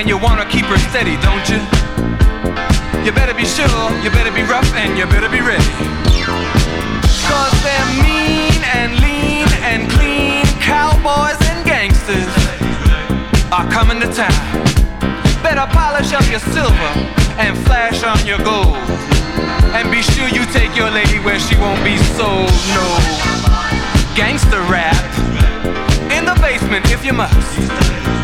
and you wanna keep her steady, don't you? You better be sure, you better be rough, and you better be ready. Cause they're mean and lean and clean cowboys and gangsters are coming to town. Better polish up your silver and flash on your gold. And be sure you take your lady where she won't be sold, no. Gangster rap in the basement if you must.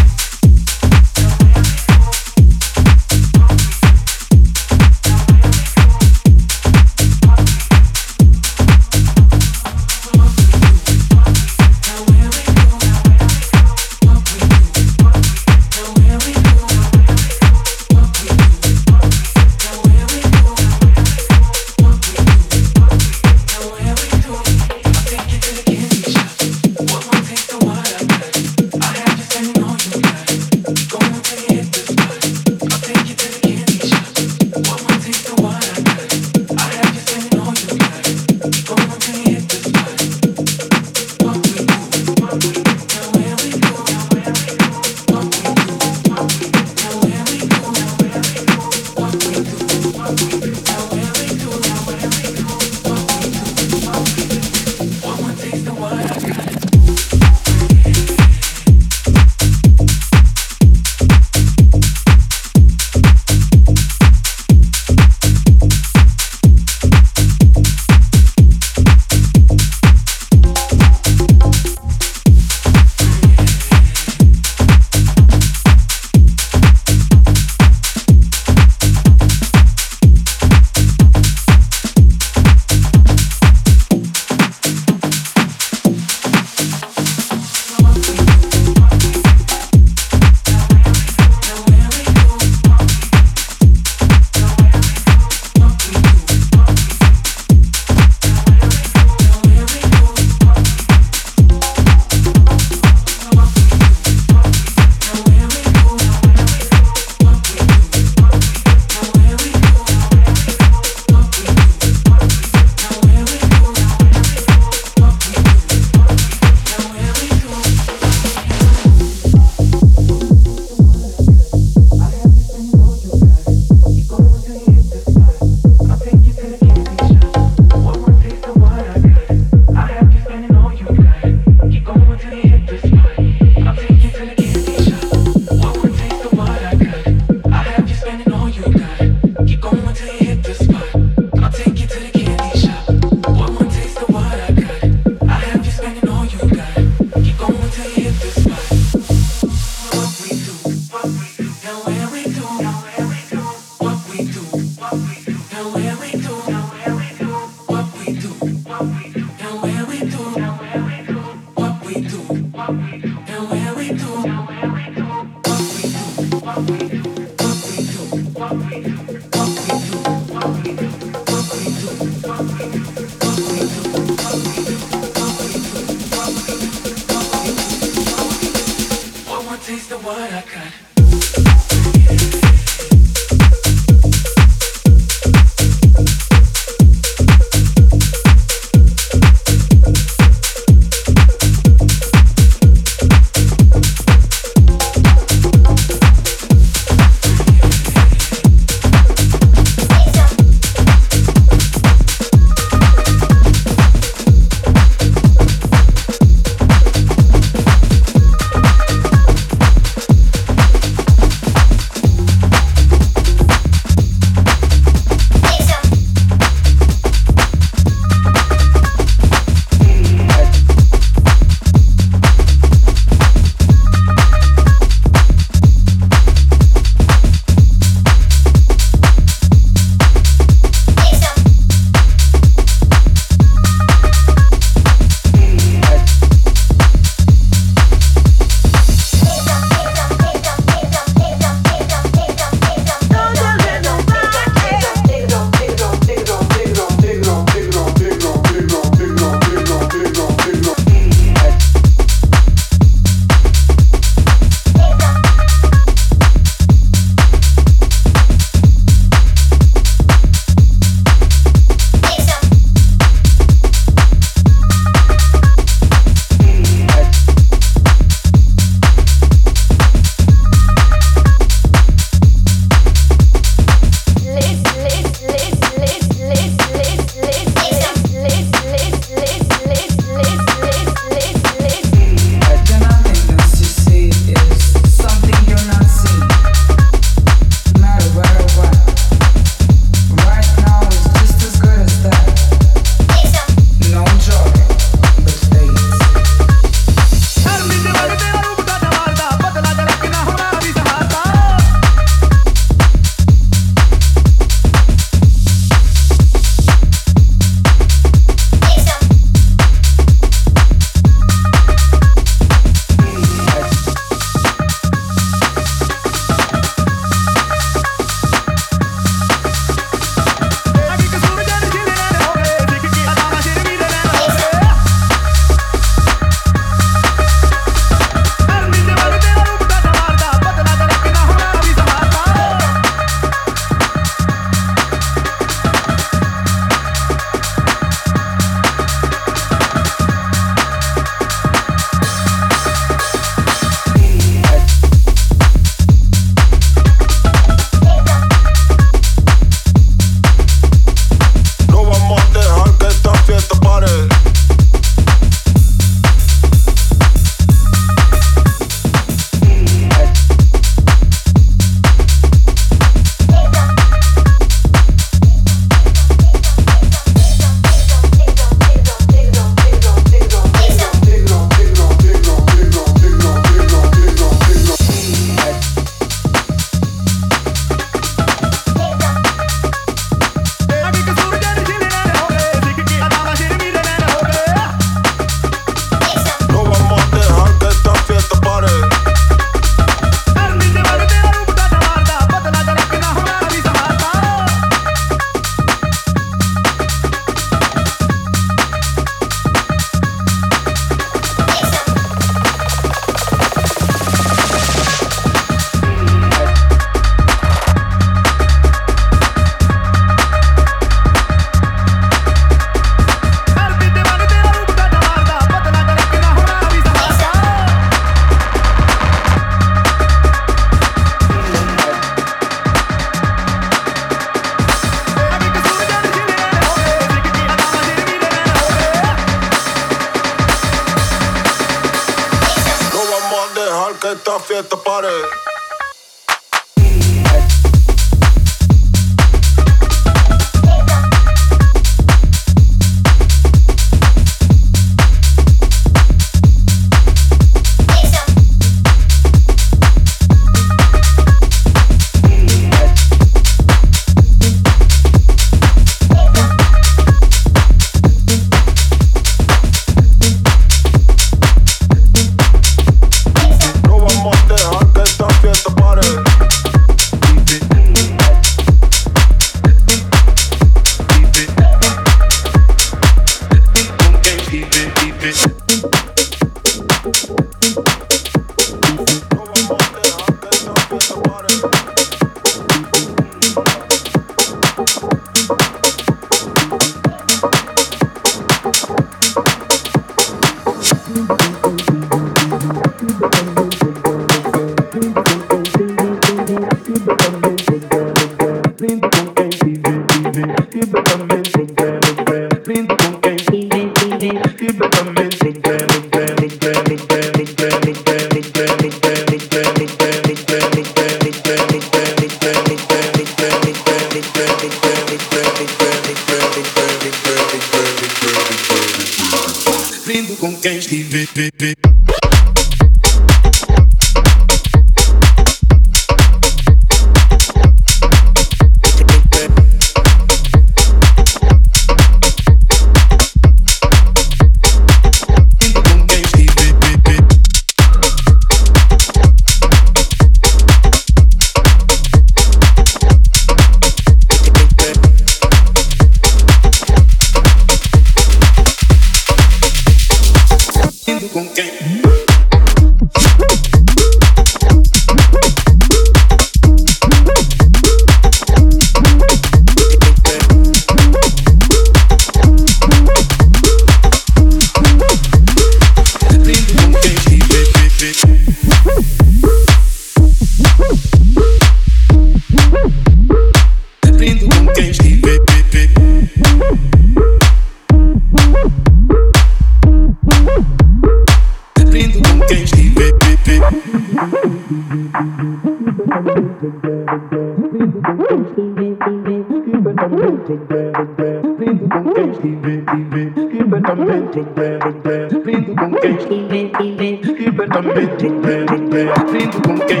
Keep it on me, pump, Vem com quem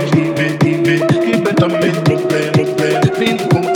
Keep it on me, também, bem, bem, bem,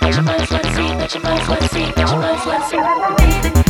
Put your mind, let's see. Put your mind, let's see. Put your mind, let's see.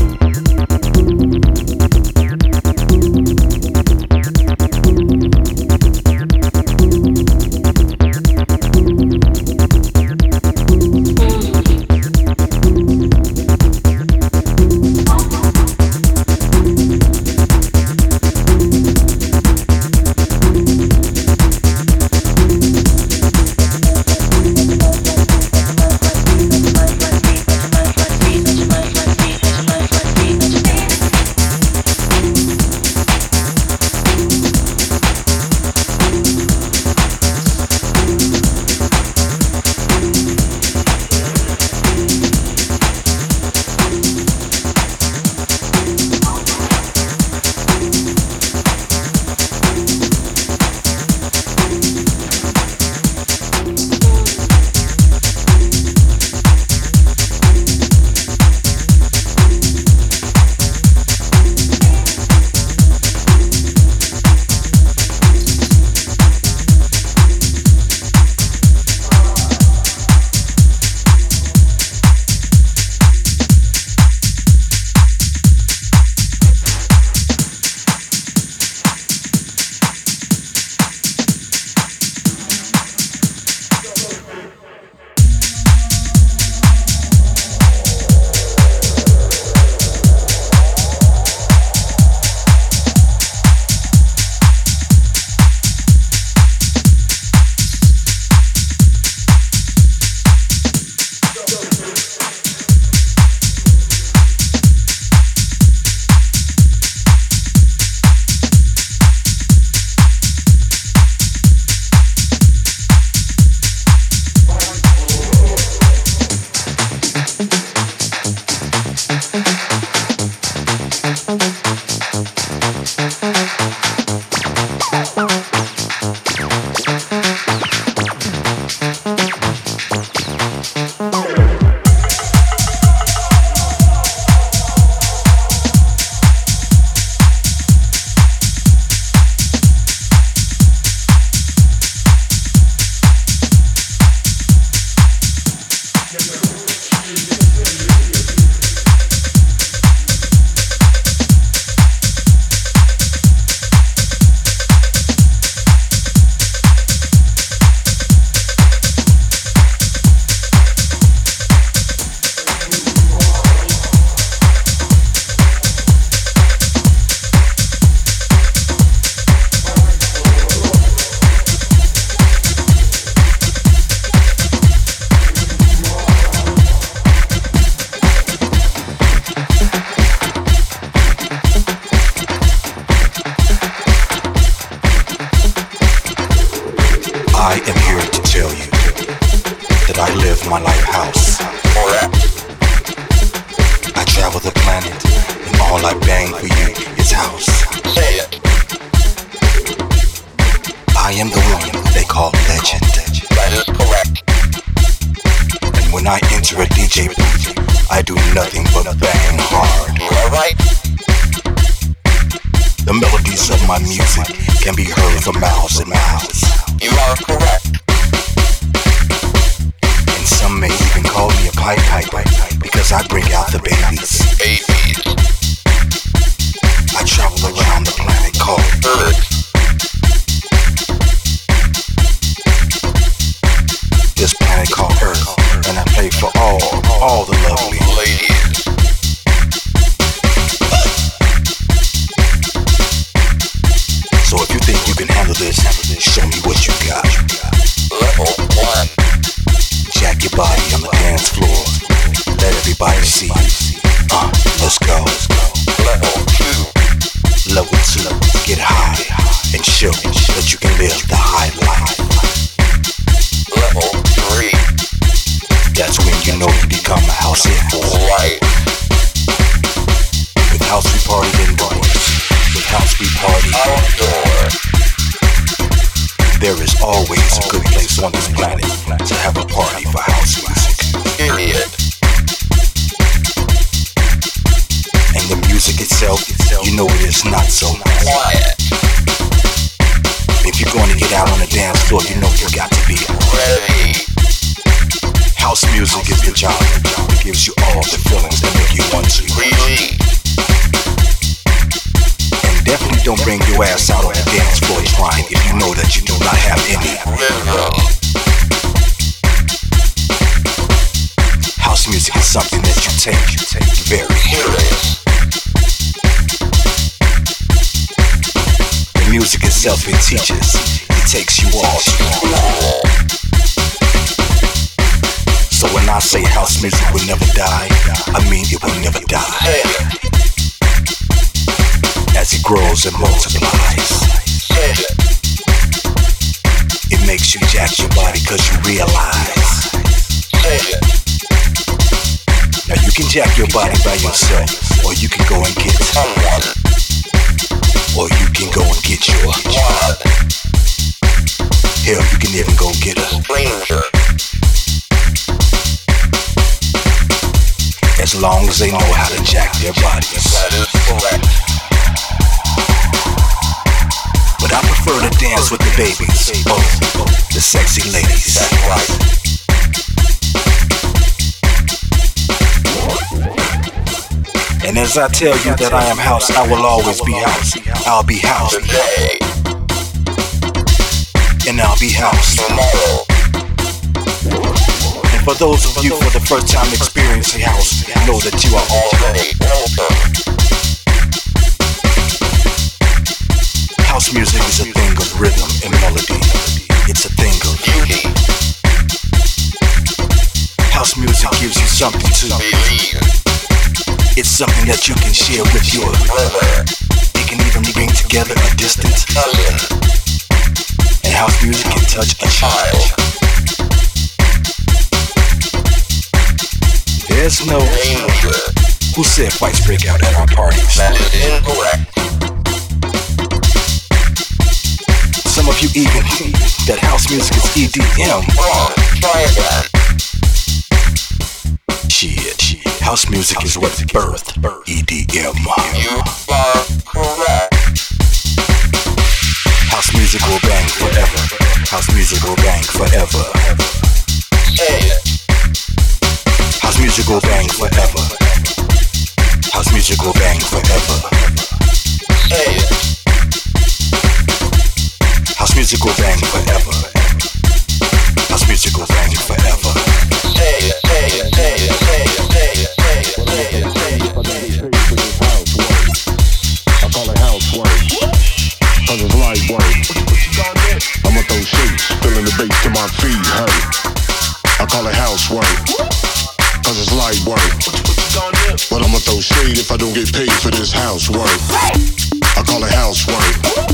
As long as they know how to jack their bodies. But I prefer to dance with the babies, both the sexy ladies. And as I tell you that I am house, I will always be house. I'll be house, and I'll be house. For those of you for the first time experiencing house, know that you are all. Welcome. House music is a thing of rhythm and melody. It's a thing of Beauty. house music gives you something to. Believe. It's something that you can share with your. Brother. It can even bring together a distant. Cousin. And house music can touch a child. There's no Danger. who said fights break out at our parties. That is incorrect. Some of you even think that house music is EDM. Wrong. Try again. Shit, shit. House music is what birthed EDM. You are correct. House music will bang forever. House music will bang forever. Say it musical bang forever. House musical bang forever. Hey. House musical bang forever. House musical bang forever. Hey, hey, hey, hey, hey, hey, hey, I call it housework. Cause it's light work. I want those shapes, filling the bass to my feet, hey. I call it housework. I'ma throw shade if I don't get paid for this housework. I call it housework.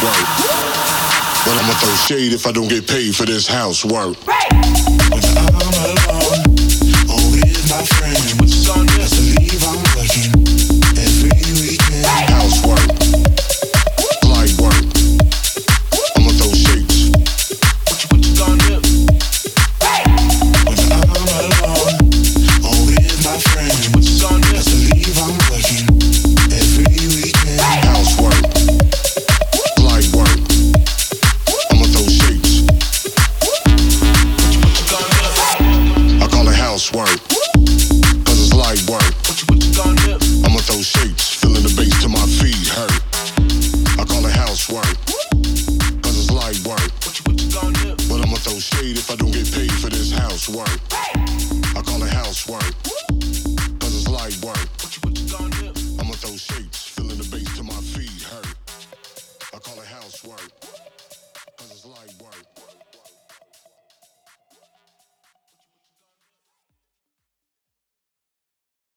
But I'ma throw shade if I don't get paid for this housework. Right.